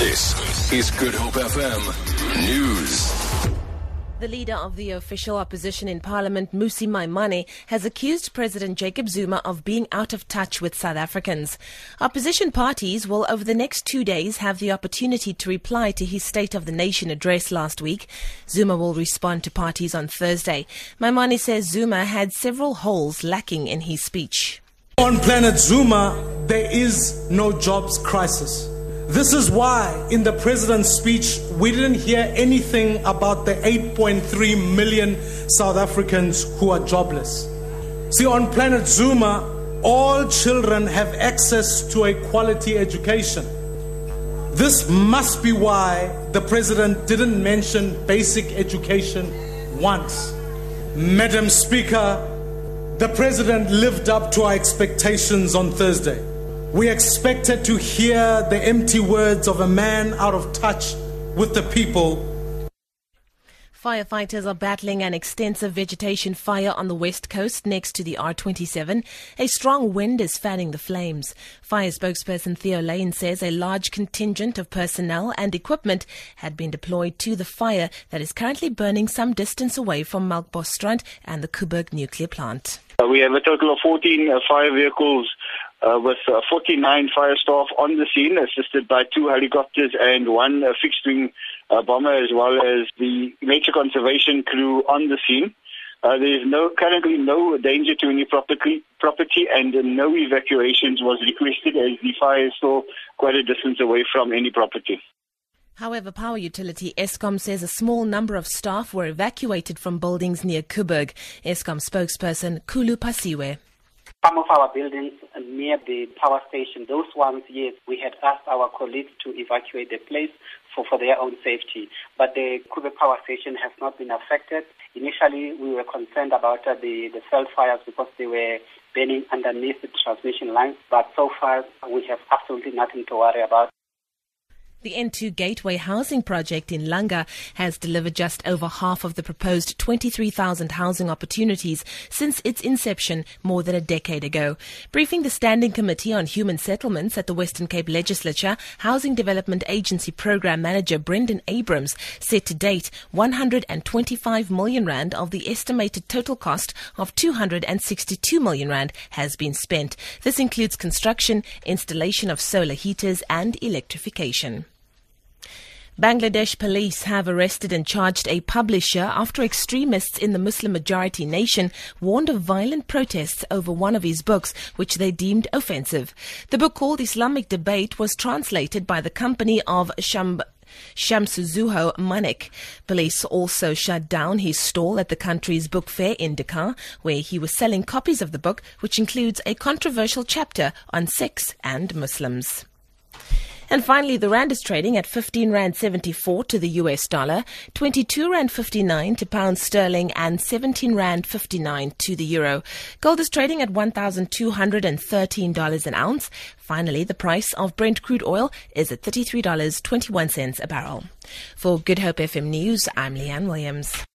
This is Good Hope FM News. The leader of the official opposition in Parliament, Mmusi Maimane, has accused President Jacob Zuma of being out of touch with South Africans. Opposition parties will, over the next two days, have the opportunity to reply to his State of the Nation address last week. Zuma will respond to parties on Thursday. Maimane says Zuma had several holes lacking in his speech. On planet Zuma, there is no jobs crisis. This is why, in the president's speech, we didn't hear anything about the 8.3 million South Africans who are jobless. See, on planet Zuma, all children have access to a quality education. This must be why the president didn't mention basic education once. Madam Speaker, the president lived up to our expectations on Thursday. We expected to hear the empty words of a man out of touch with the people. Firefighters are battling an extensive vegetation fire on the west coast next to the R27. A strong wind is fanning the flames. Fire spokesperson Theo Layne says a large contingent of personnel and equipment had been deployed to the fire that is currently burning some distance away from Melkbosstrand and the Koeberg nuclear plant. Uh, we have a total of 14 uh, fire vehicles uh, with uh, 49 fire staff on the scene, assisted by two helicopters and one uh, fixed wing uh, bomber, as well as the nature conservation crew on the scene. Uh, there is no currently no danger to any property, property, and no evacuations was requested as the fire is still quite a distance away from any property. However, power utility Eskom says a small number of staff were evacuated from buildings near Koeberg. Eskom spokesperson Khulu Phasiwe. Some of our buildings near the power station, those ones, yes, we had asked our colleagues to evacuate the place for, for their own safety. But the Koeberg power station has not been affected. Initially, we were concerned about uh, the, the cell fires because they were burning underneath the transmission lines. But so far, we have absolutely nothing to worry about. The N2 Gateway housing project in Langa has delivered just over half of the proposed 23,000 housing opportunities since its inception more than a decade ago. Briefing the Standing Committee on Human Settlements at the Western Cape Legislature, Housing Development Agency Program Manager Brendan Abrams said to date 125 million rand of the estimated total cost of 262 million rand has been spent. This includes construction, installation of solar heaters and electrification. Bangladesh police have arrested and charged a publisher after extremists in the Muslim majority nation warned of violent protests over one of his books, which they deemed offensive. The book called Islamic Debate was translated by the company of Sham. Shamsuzzoha Manik. Police also shut down his stall at the country's book fair in Dhaka, where he was selling copies of the book, which includes a controversial chapter on sex and Muslims. And finally, the rand is trading at 15 rand 74 to the US dollar, 22 rand 59 to pound sterling, and 17 rand 59 to the euro. Gold is trading at $1,213 an ounce. Finally, the price of Brent crude oil is at $33.21 a barrel. For Good Hope FM News, I'm Leanne Williams.